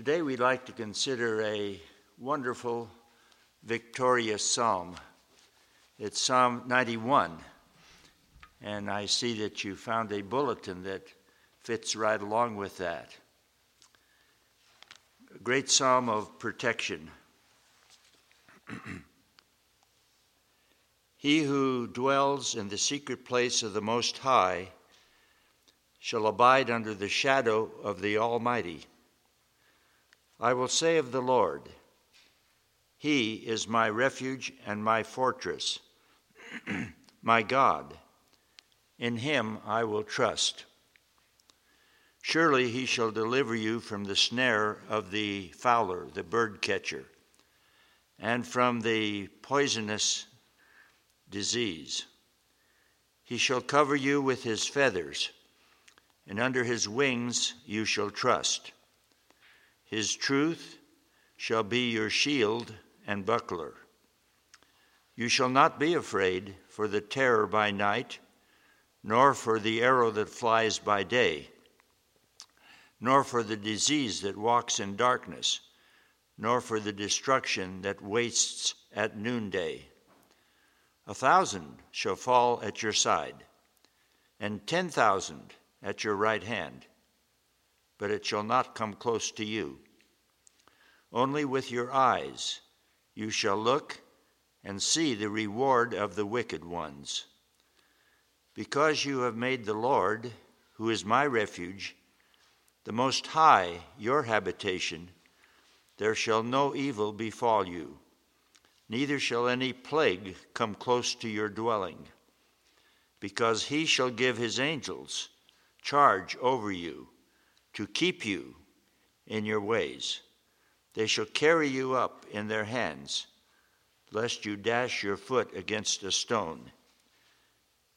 Today we'd like to consider a wonderful, victorious psalm. It's Psalm 91, and I see that you found a bulletin that fits right along with that. A great psalm of protection. he who dwells in the secret place of the Most High shall abide under the shadow of the Almighty. I will say of the Lord, He is my refuge and my fortress, my God. In Him I will trust. Surely He shall deliver you from the snare of the fowler, the bird catcher, and from the poisonous disease. He shall cover you with His feathers, and under His wings you shall trust. His truth shall be your shield and buckler. You shall not be afraid for the terror by night, nor for the arrow that flies by day, nor for the disease that walks in darkness, nor for the destruction that wastes at noonday. A thousand shall fall at your side, and ten thousand at your right hand but it shall not come close to you. Only with your eyes you shall look and see the reward of the wicked ones. Because you have made the Lord, who is my refuge, the Most High your habitation, there shall no evil befall you, neither shall any plague come close to your dwelling. Because he shall give his angels charge over you to keep you in your ways. They shall carry you up in their hands, lest you dash your foot against a stone.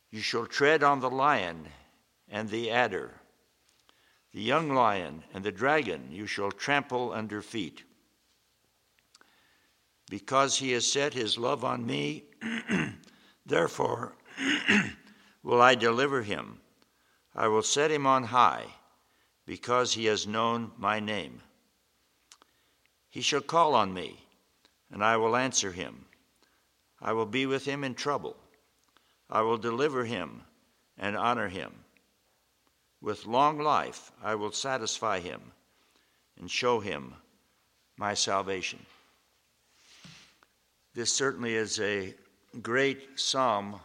You shall tread on the lion and the adder, the young lion and the dragon you shall trample under feet. Because he has set his love on me, therefore will I deliver him. I will set him on high because he has known my name. He shall call on me, and I will answer him. I will be with him in trouble. I will deliver him and honor him. With long life I will satisfy him and show him my salvation. This certainly is a great psalm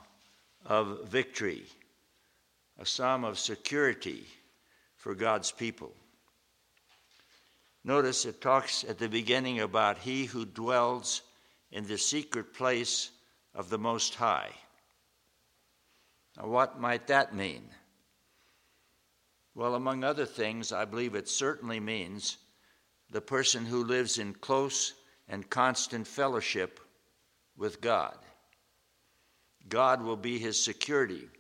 of victory, a psalm of security for God's people. Notice it talks at the beginning about he who dwells in the secret place of the Most High. Now, what might that mean? Well, among other things, I believe it certainly means the person who lives in close and constant fellowship with God. God will be his security,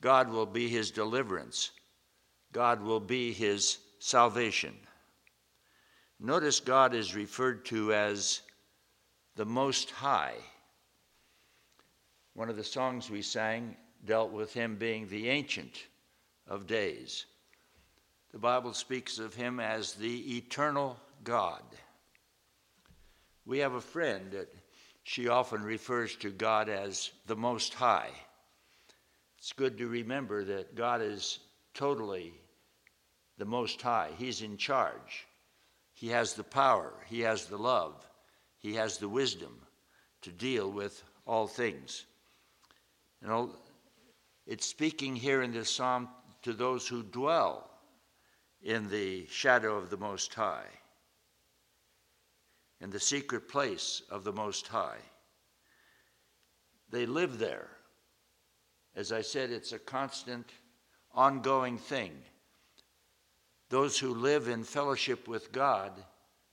God will be his deliverance. God will be his salvation. Notice God is referred to as the Most High. One of the songs we sang dealt with him being the Ancient of Days. The Bible speaks of him as the eternal God. We have a friend that she often refers to God as the Most High. It's good to remember that God is totally the Most High. He's in charge. He has the power, He has the love, He has the wisdom to deal with all things. And it's speaking here in this psalm to those who dwell in the shadow of the Most High, in the secret place of the Most High. They live there. As I said, it's a constant, ongoing thing those who live in fellowship with God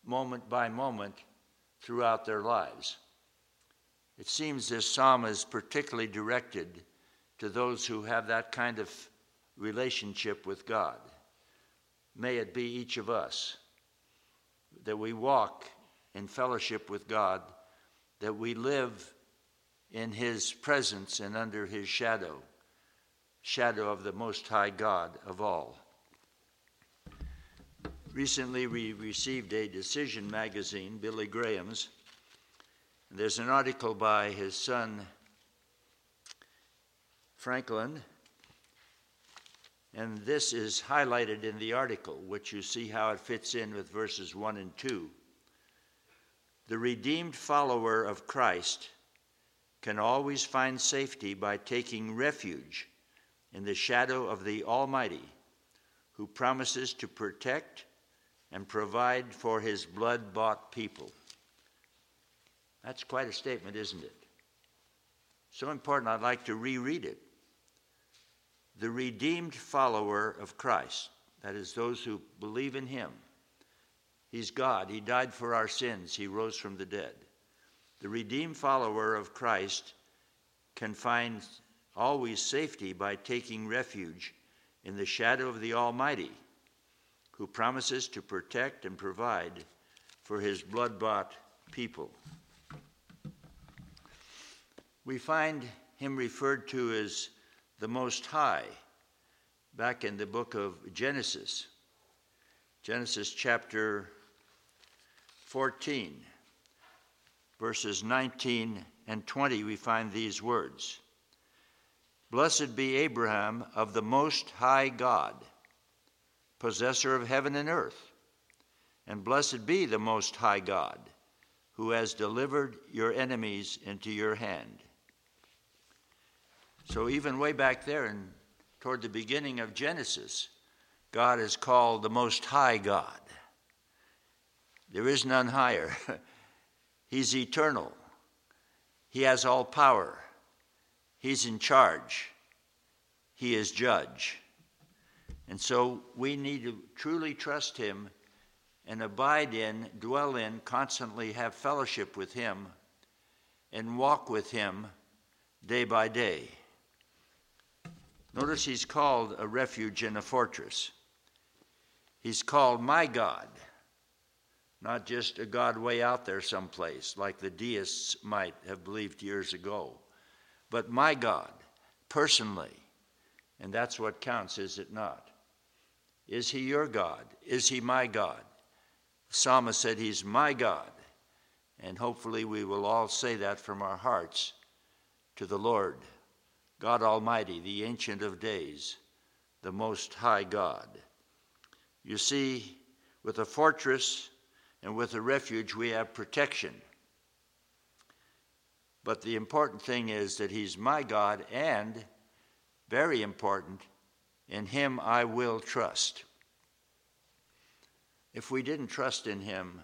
moment by moment throughout their lives. It seems this psalm is particularly directed to those who have that kind of relationship with God. May it be each of us that we walk in fellowship with God, that we live in His presence and under His shadow, shadow of the Most High God of all. Recently, we received a Decision magazine, Billy Graham's. There's an article by his son, Franklin, and this is highlighted in the article, which you see how it fits in with verses 1 and 2. The redeemed follower of Christ can always find safety by taking refuge in the shadow of the Almighty, who promises to protect and provide for his blood bought people. That's quite a statement, isn't it? So important, I'd like to reread it. The redeemed follower of Christ, that is, those who believe in him. He's God. He died for our sins. He rose from the dead. The redeemed follower of Christ can find always safety by taking refuge in the shadow of the Almighty who promises to protect and provide for his blood bought people. We find him referred to as the Most High back in the book of Genesis. Genesis chapter 14, verses 19 and 20, we find these words Blessed be Abraham of the Most High God possessor of heaven and earth. And blessed be the Most High God, who has delivered your enemies into your hand. So, even way back there and toward the beginning of Genesis, God is called the Most High God. There is none higher. He's eternal. He has all power. He's in charge. He is judge. And so we need to truly trust Him and abide in, dwell in, constantly have fellowship with Him and walk with Him day by day. Notice He's called a refuge and a fortress. He's called my God, not just a God way out there someplace like the deists might have believed years ago, but my God, personally. And that's what counts, is it not? Is he your God? Is he my God? The psalmist said, He's my God. And hopefully we will all say that from our hearts to the Lord, God Almighty, the Ancient of Days, the Most High God. You see, with a fortress and with a refuge, we have protection. But the important thing is that He's my God, and very important, in him I will trust. If we didn't trust in him,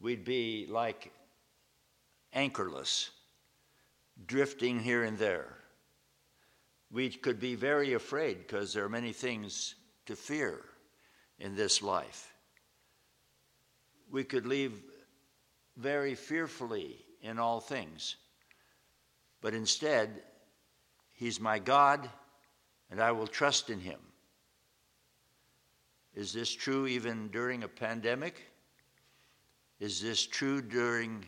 we'd be like anchorless, drifting here and there. We could be very afraid because there are many things to fear in this life. We could live very fearfully in all things. But instead, He's my God, and I will trust in him. Is this true even during a pandemic? Is this true during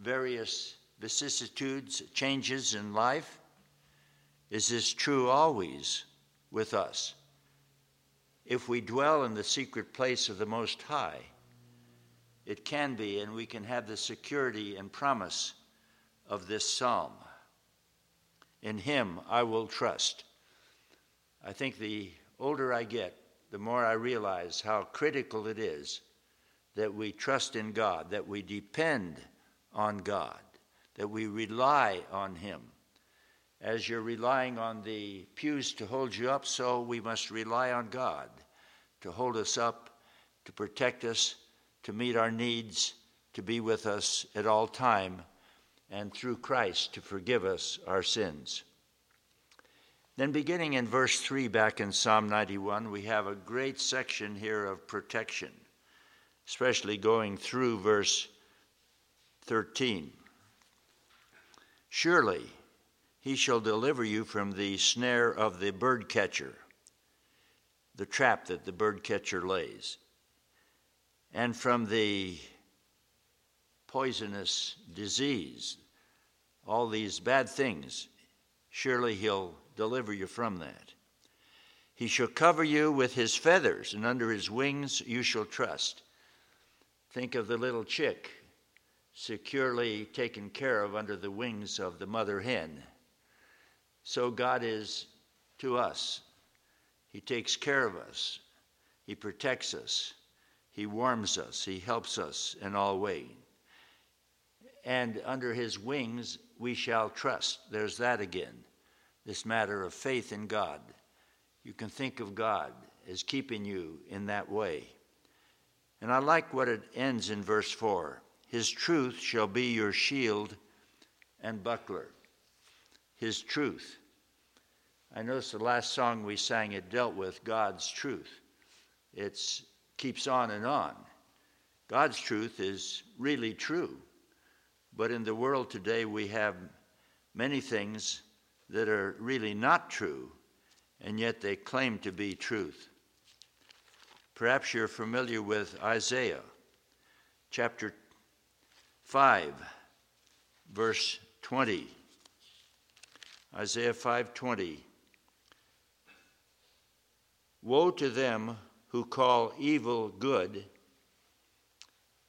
various vicissitudes, changes in life? Is this true always with us? If we dwell in the secret place of the Most High, it can be, and we can have the security and promise of this psalm. In Him I will trust. I think the older I get, the more I realize how critical it is that we trust in God, that we depend on God, that we rely on Him. As you're relying on the pews to hold you up, so we must rely on God to hold us up, to protect us, to meet our needs, to be with us at all time, and through Christ to forgive us our sins. Then, beginning in verse 3 back in Psalm 91, we have a great section here of protection, especially going through verse 13. Surely he shall deliver you from the snare of the birdcatcher, the trap that the birdcatcher lays, and from the poisonous disease, all these bad things. Surely he'll deliver you from that. He shall cover you with his feathers, and under his wings you shall trust. Think of the little chick securely taken care of under the wings of the mother hen. So God is to us. He takes care of us, He protects us, He warms us, He helps us in all ways. And under His wings we shall trust. There's that again, this matter of faith in God. You can think of God as keeping you in that way. And I like what it ends in verse 4 His truth shall be your shield and buckler. His truth. I noticed the last song we sang, it dealt with God's truth. It keeps on and on. God's truth is really true. But in the world today, we have many things that are really not true, and yet they claim to be truth. Perhaps you're familiar with Isaiah chapter 5 verse 20. Isaiah 5:20 Woe to them who call evil good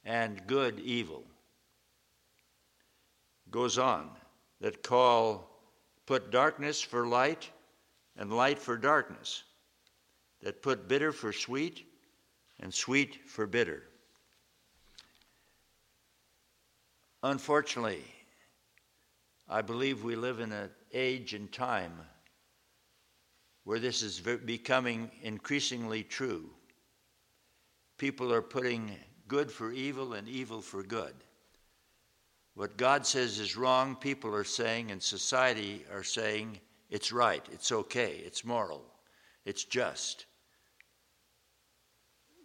and good evil. Goes on that call put darkness for light and light for darkness, that put bitter for sweet and sweet for bitter. Unfortunately, I believe we live in an age and time where this is becoming increasingly true. People are putting good for evil and evil for good. What God says is wrong, people are saying, and society are saying it's right, it's okay, it's moral, it's just.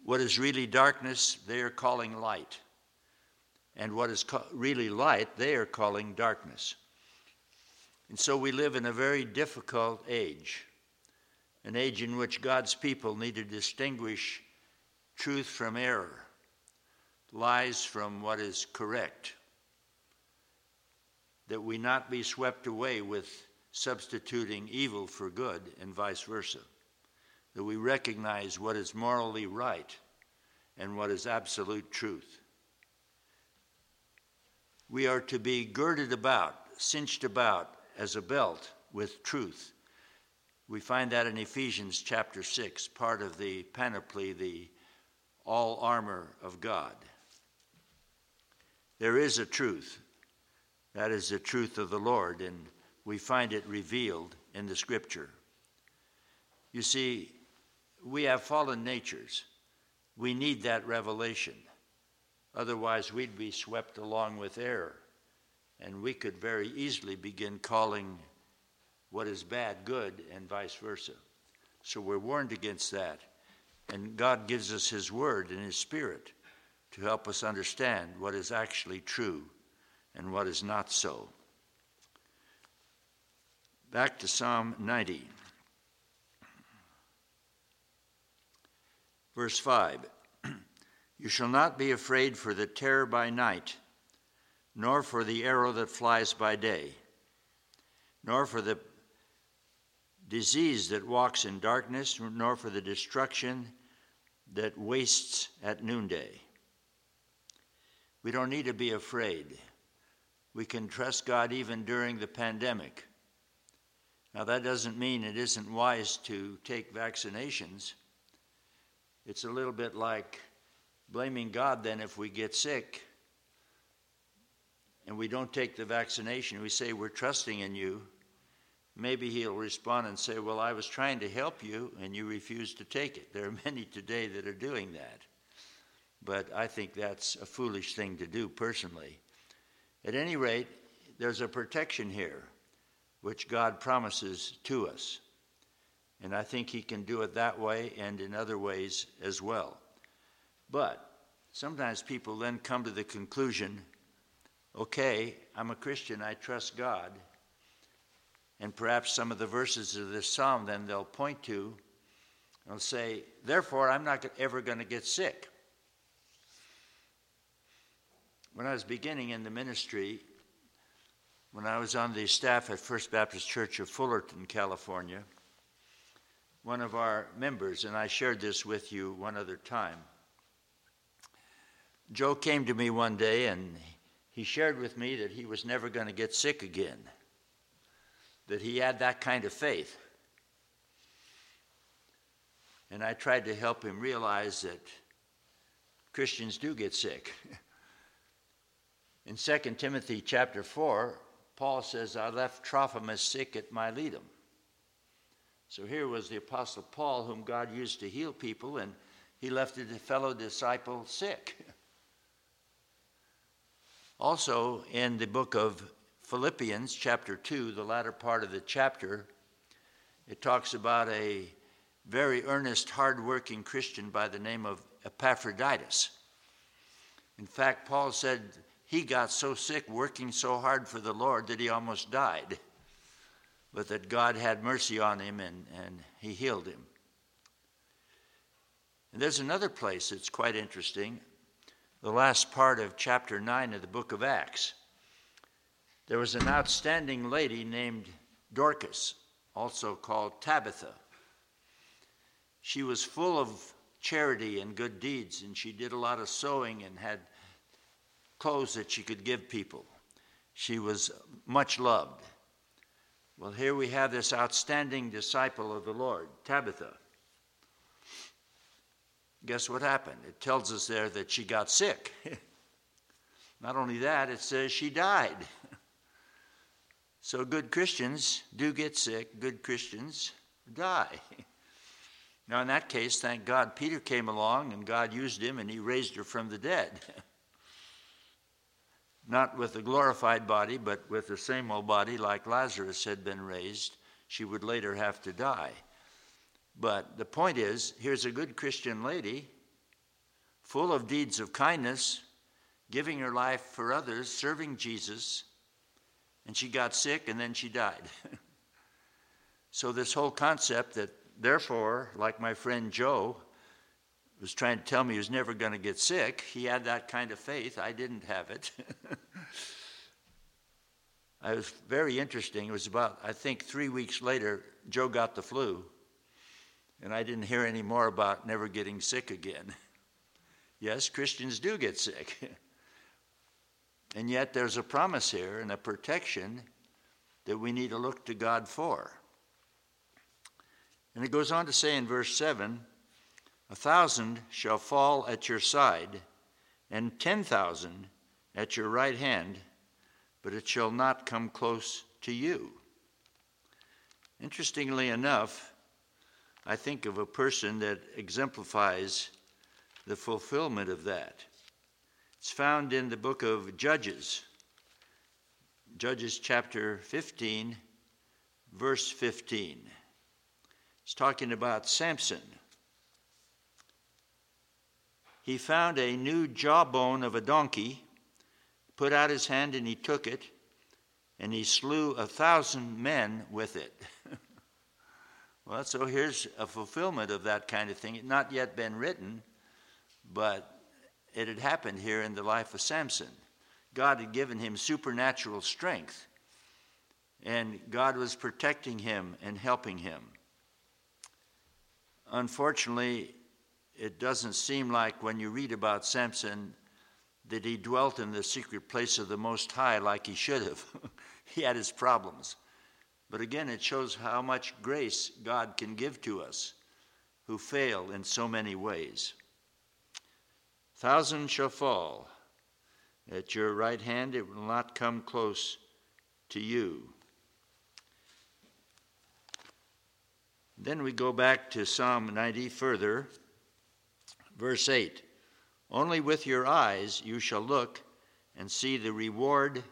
What is really darkness, they are calling light. And what is really light, they are calling darkness. And so we live in a very difficult age, an age in which God's people need to distinguish truth from error, lies from what is correct, that we not be swept away with substituting evil for good and vice versa that we recognize what is morally right and what is absolute truth. We are to be girded about, cinched about as a belt with truth. We find that in Ephesians chapter 6, part of the panoply, the all armor of God. There is a truth. That is the truth of the Lord, and we find it revealed in the scripture. You see, we have fallen natures. We need that revelation. Otherwise, we'd be swept along with error. And we could very easily begin calling what is bad good and vice versa. So we're warned against that. And God gives us His Word and His Spirit to help us understand what is actually true and what is not so. Back to Psalm 90. Verse 5 You shall not be afraid for the terror by night, nor for the arrow that flies by day, nor for the disease that walks in darkness, nor for the destruction that wastes at noonday. We don't need to be afraid. We can trust God even during the pandemic. Now, that doesn't mean it isn't wise to take vaccinations it's a little bit like blaming God then if we get sick and we don't take the vaccination. We say, We're trusting in you. Maybe he'll respond and say, Well, I was trying to help you and you refused to take it. There are many today that are doing that. But I think that's a foolish thing to do personally. At any rate, there's a protection here which God promises to us. And I think he can do it that way and in other ways as well. But sometimes people then come to the conclusion okay, I'm a Christian, I trust God. And perhaps some of the verses of this psalm then they'll point to and say, therefore, I'm not ever going to get sick. When I was beginning in the ministry, when I was on the staff at First Baptist Church of Fullerton, California, one of our members, and I shared this with you one other time. Joe came to me one day and he shared with me that he was never going to get sick again, that he had that kind of faith. And I tried to help him realize that Christians do get sick. In 2 Timothy chapter 4, Paul says, I left Trophimus sick at Miletum. So here was the Apostle Paul, whom God used to heal people, and he left a fellow disciple sick. Also, in the book of Philippians, chapter 2, the latter part of the chapter, it talks about a very earnest, hard-working Christian by the name of Epaphroditus. In fact, Paul said he got so sick working so hard for the Lord that he almost died, but that God had mercy on him and, and he healed him. And there's another place that's quite interesting the last part of chapter 9 of the book of Acts. There was an outstanding lady named Dorcas, also called Tabitha. She was full of charity and good deeds, and she did a lot of sewing and had clothes that she could give people. She was much loved. Well, here we have this outstanding disciple of the Lord, Tabitha guess what happened? It tells us there that she got sick. Not only that, it says she died. so good Christians do get sick, good Christians die. now, in that case, thank God Peter came along and God used him and he raised her from the dead. Not with a glorified body, but with the same old body like Lazarus had been raised. She would later have to die. But the point is here's a good Christian lady, full of deeds of kindness, giving her life for others, serving Jesus, and she got sick and then she died. so, this whole concept that, therefore, like my friend Joe was trying to tell me he was never going to get sick, he had that kind of faith. I didn't have it. I was very interesting. It was about, I think, three weeks later, Joe got the flu. And I didn't hear any more about never getting sick again. yes, Christians do get sick. and yet there's a promise here and a protection that we need to look to God for. And it goes on to say in verse 7 A thousand shall fall at your side, and ten thousand at your right hand, but it shall not come close to you. Interestingly enough, I think of a person that exemplifies the fulfillment of that. It's found in the book of Judges, Judges chapter 15, verse 15. It's talking about Samson. He found a new jawbone of a donkey, put out his hand, and he took it, and he slew a thousand men with it. Well, so here's a fulfillment of that kind of thing. It had not yet been written, but it had happened here in the life of Samson. God had given him supernatural strength, and God was protecting him and helping him. Unfortunately, it doesn't seem like when you read about Samson that he dwelt in the secret place of the Most High like he should have. he had his problems. But again, it shows how much grace God can give to us who fail in so many ways. Thousand shall fall at your right hand, it will not come close to you. Then we go back to Psalm 90 further, verse 8 Only with your eyes you shall look and see the reward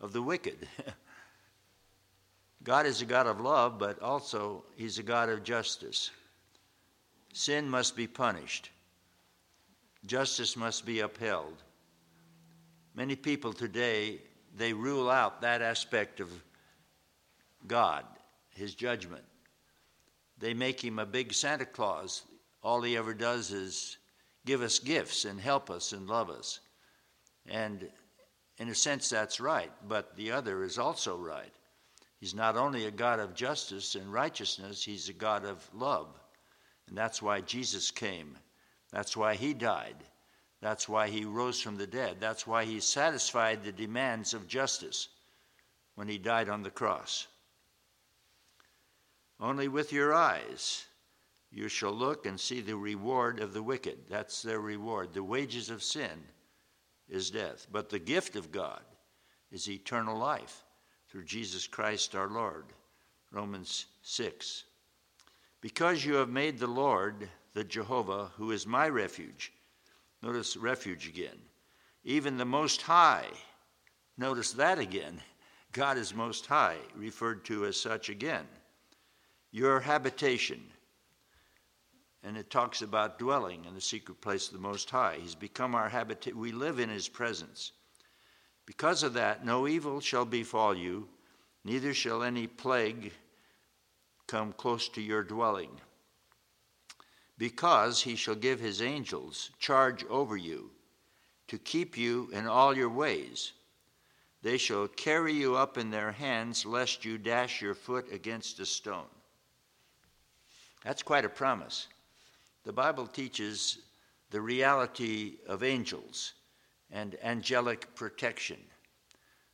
of the wicked. God is a God of love, but also He's a God of justice. Sin must be punished, justice must be upheld. Many people today, they rule out that aspect of God, His judgment. They make Him a big Santa Claus. All He ever does is give us gifts and help us and love us. And in a sense, that's right, but the other is also right. He's not only a God of justice and righteousness, He's a God of love. And that's why Jesus came. That's why He died. That's why He rose from the dead. That's why He satisfied the demands of justice when He died on the cross. Only with your eyes you shall look and see the reward of the wicked. That's their reward. The wages of sin is death, but the gift of God is eternal life through Jesus Christ our Lord. Romans 6. Because you have made the Lord, the Jehovah, who is my refuge, notice refuge again, even the Most High, notice that again. God is Most High, referred to as such again. Your habitation. And it talks about dwelling in the secret place of the Most High. He's become our habitation. We live in His presence. Because of that, no evil shall befall you, neither shall any plague come close to your dwelling. Because he shall give his angels charge over you to keep you in all your ways. They shall carry you up in their hands, lest you dash your foot against a stone. That's quite a promise. The Bible teaches the reality of angels and angelic protection.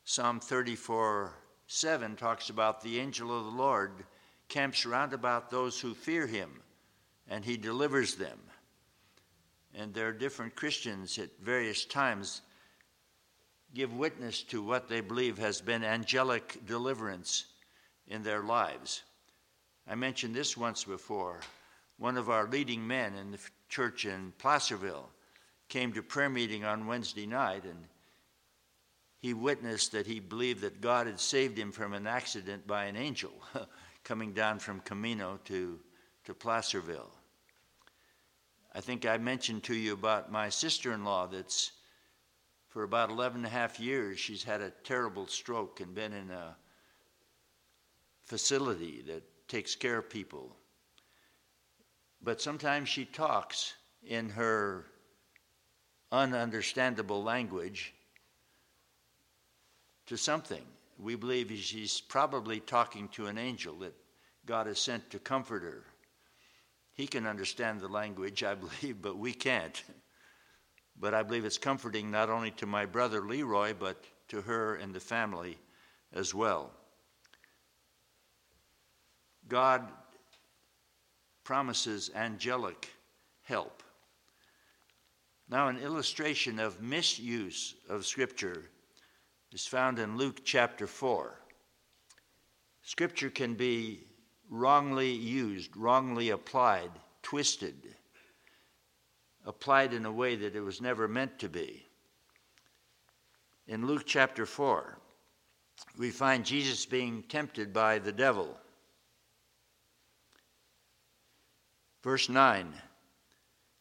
Psalm 34 7 talks about the angel of the Lord camps round about those who fear him, and he delivers them. And there are different Christians at various times give witness to what they believe has been angelic deliverance in their lives. I mentioned this once before. One of our leading men in the church in Placerville came to prayer meeting on Wednesday night and he witnessed that he believed that God had saved him from an accident by an angel coming down from Camino to, to Placerville. I think I mentioned to you about my sister in law that's for about 11 and a half years, she's had a terrible stroke and been in a facility that takes care of people. But sometimes she talks in her ununderstandable language to something. We believe she's probably talking to an angel that God has sent to comfort her. He can understand the language, I believe, but we can't. But I believe it's comforting not only to my brother Leroy, but to her and the family as well. God promises angelic help. Now, an illustration of misuse of Scripture is found in Luke chapter 4. Scripture can be wrongly used, wrongly applied, twisted, applied in a way that it was never meant to be. In Luke chapter 4, we find Jesus being tempted by the devil. Verse 9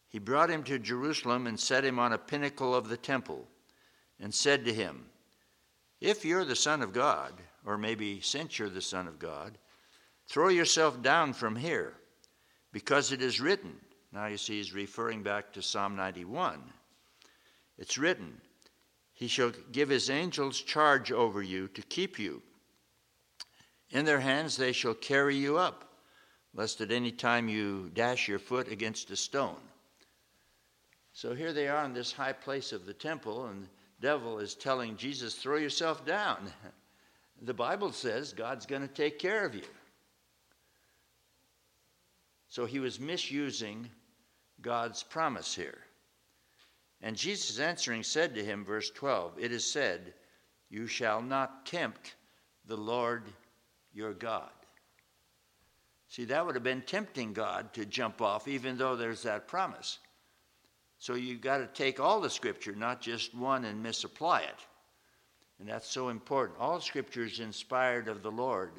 He brought him to Jerusalem and set him on a pinnacle of the temple and said to him, if you're the Son of God, or maybe since you're the Son of God, throw yourself down from here, because it is written. Now you see, he's referring back to Psalm 91. It's written, He shall give His angels charge over you to keep you. In their hands they shall carry you up, lest at any time you dash your foot against a stone. So here they are in this high place of the temple, and the devil is telling Jesus, throw yourself down. The Bible says God's going to take care of you. So he was misusing God's promise here. And Jesus answering said to him, verse 12, It is said, You shall not tempt the Lord your God. See, that would have been tempting God to jump off, even though there's that promise. So you've got to take all the scripture, not just one, and misapply it. And that's so important. All scripture is inspired of the Lord.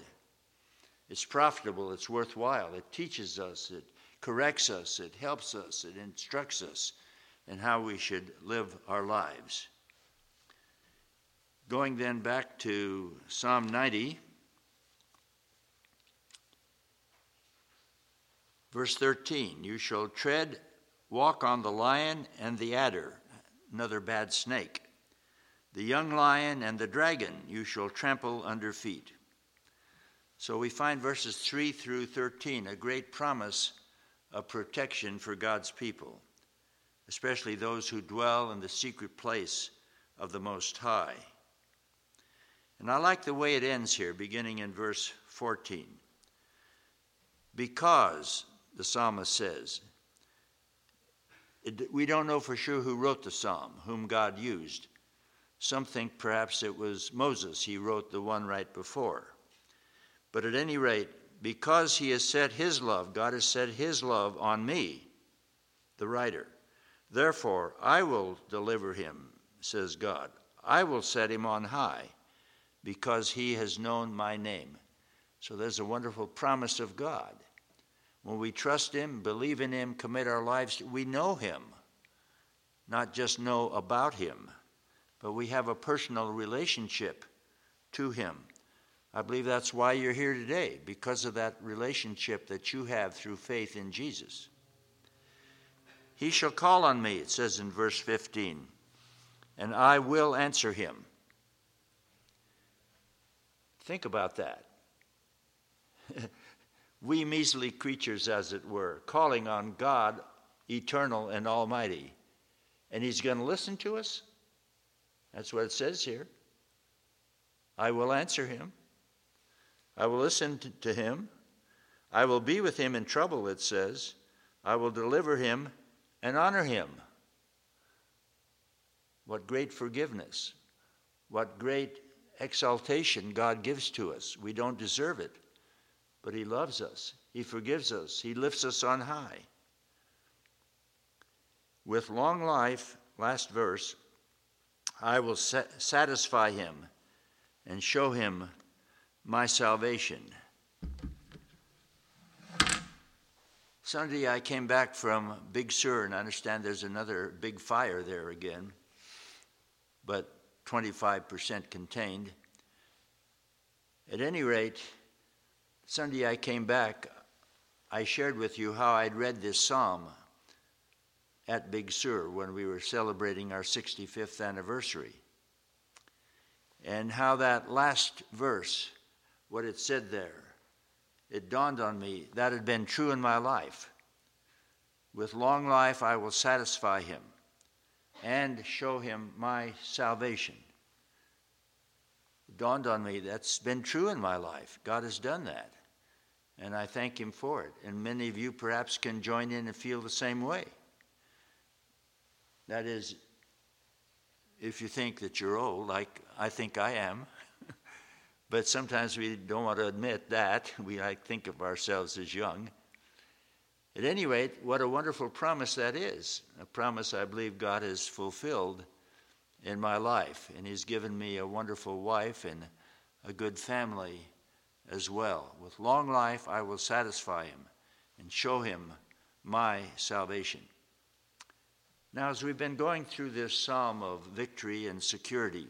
It's profitable, it's worthwhile. It teaches us, it corrects us, it helps us, it instructs us in how we should live our lives. Going then back to Psalm 90, verse 13 You shall tread Walk on the lion and the adder, another bad snake. The young lion and the dragon you shall trample under feet. So we find verses 3 through 13 a great promise of protection for God's people, especially those who dwell in the secret place of the Most High. And I like the way it ends here, beginning in verse 14. Because, the psalmist says, it, we don't know for sure who wrote the psalm, whom God used. Some think perhaps it was Moses. He wrote the one right before. But at any rate, because he has set his love, God has set his love on me, the writer. Therefore, I will deliver him, says God. I will set him on high because he has known my name. So there's a wonderful promise of God. When we trust him, believe in him, commit our lives, we know him. Not just know about him, but we have a personal relationship to him. I believe that's why you're here today, because of that relationship that you have through faith in Jesus. He shall call on me, it says in verse 15, and I will answer him. Think about that. we measly creatures, as it were, calling on God, eternal and almighty. And He's going to listen to us? That's what it says here. I will answer Him. I will listen to Him. I will be with Him in trouble, it says. I will deliver Him and honor Him. What great forgiveness. What great exaltation God gives to us. We don't deserve it, but He loves us. He forgives us. He lifts us on high. With long life, last verse, I will satisfy him and show him my salvation. Sunday I came back from Big Sur, and I understand there's another big fire there again. But 25% contained. At any rate, Sunday I came back, I shared with you how I'd read this psalm at Big Sur when we were celebrating our 65th anniversary. And how that last verse, what it said there, it dawned on me that had been true in my life. With long life I will satisfy him and show him my salvation. It dawned on me that's been true in my life. God has done that. And I thank him for it. And many of you perhaps can join in and feel the same way. That is, if you think that you're old, like I think I am. but sometimes we don't want to admit that. We like think of ourselves as young. At any rate, what a wonderful promise that is. A promise I believe God has fulfilled in my life. And He's given me a wonderful wife and a good family as well. With long life, I will satisfy Him and show Him my salvation. Now, as we've been going through this psalm of victory and security,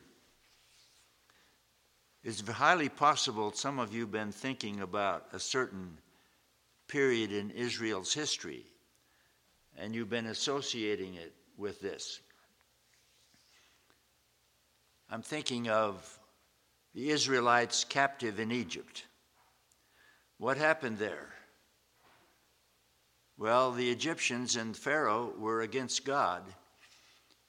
it's highly possible some of you have been thinking about a certain period in Israel's history, and you've been associating it with this. I'm thinking of the Israelites captive in Egypt. What happened there? Well, the Egyptians and Pharaoh were against God,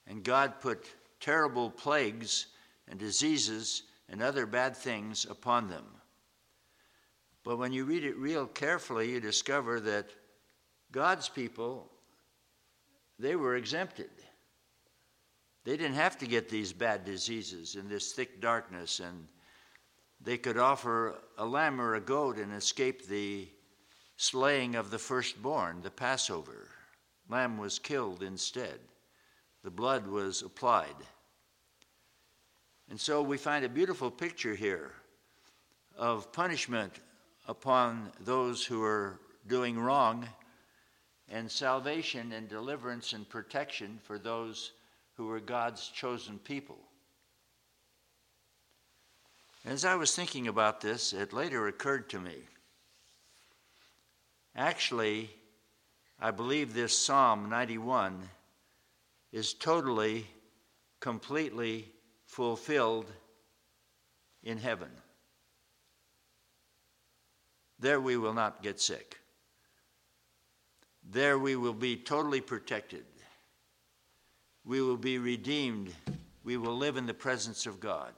and God put terrible plagues and diseases and other bad things upon them. But when you read it real carefully, you discover that God's people, they were exempted. They didn't have to get these bad diseases in this thick darkness, and they could offer a lamb or a goat and escape the slaying of the firstborn, the Passover. Lamb was killed instead, the blood was applied. And so we find a beautiful picture here of punishment upon those who are doing wrong, and salvation and deliverance and protection for those who are God's chosen people. As I was thinking about this, it later occurred to me. Actually, I believe this Psalm 91 is totally, completely fulfilled in heaven. there we will not get sick. There we will be totally protected. We will be redeemed. We will live in the presence of God.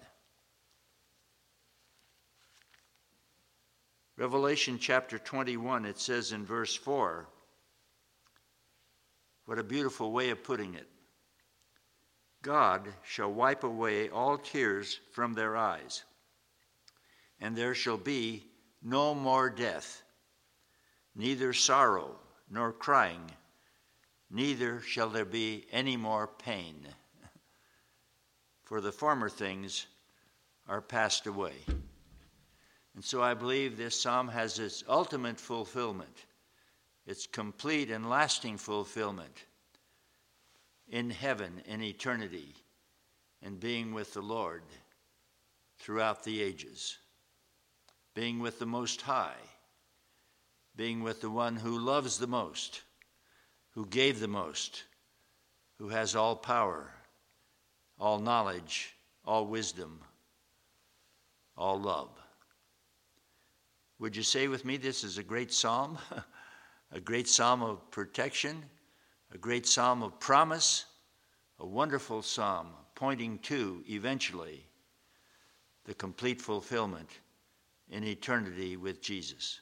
Revelation chapter 21, it says in verse 4, what a beautiful way of putting it. God shall wipe away all tears from their eyes, and there shall be no more death, neither sorrow nor crying, neither shall there be any more pain. For the former things are passed away. And so I believe this psalm has its ultimate fulfillment, its complete and lasting fulfillment in heaven, in eternity, and being with the Lord throughout the ages, being with the Most High, being with the one who loves the most, who gave the most, who has all power, all knowledge, all wisdom, all love. Would you say with me this is a great psalm? a great psalm of protection, a great psalm of promise, a wonderful psalm pointing to, eventually, the complete fulfillment in eternity with Jesus.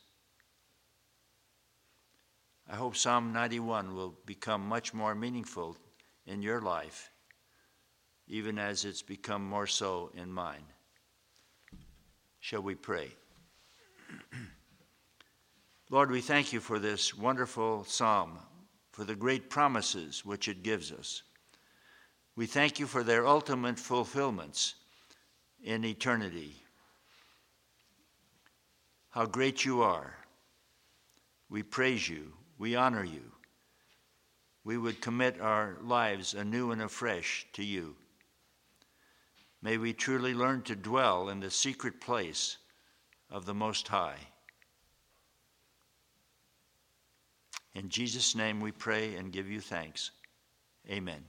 I hope Psalm 91 will become much more meaningful in your life, even as it's become more so in mine. Shall we pray? Lord, we thank you for this wonderful psalm, for the great promises which it gives us. We thank you for their ultimate fulfillments in eternity. How great you are. We praise you. We honor you. We would commit our lives anew and afresh to you. May we truly learn to dwell in the secret place of the Most High. In Jesus' name we pray and give you thanks. Amen.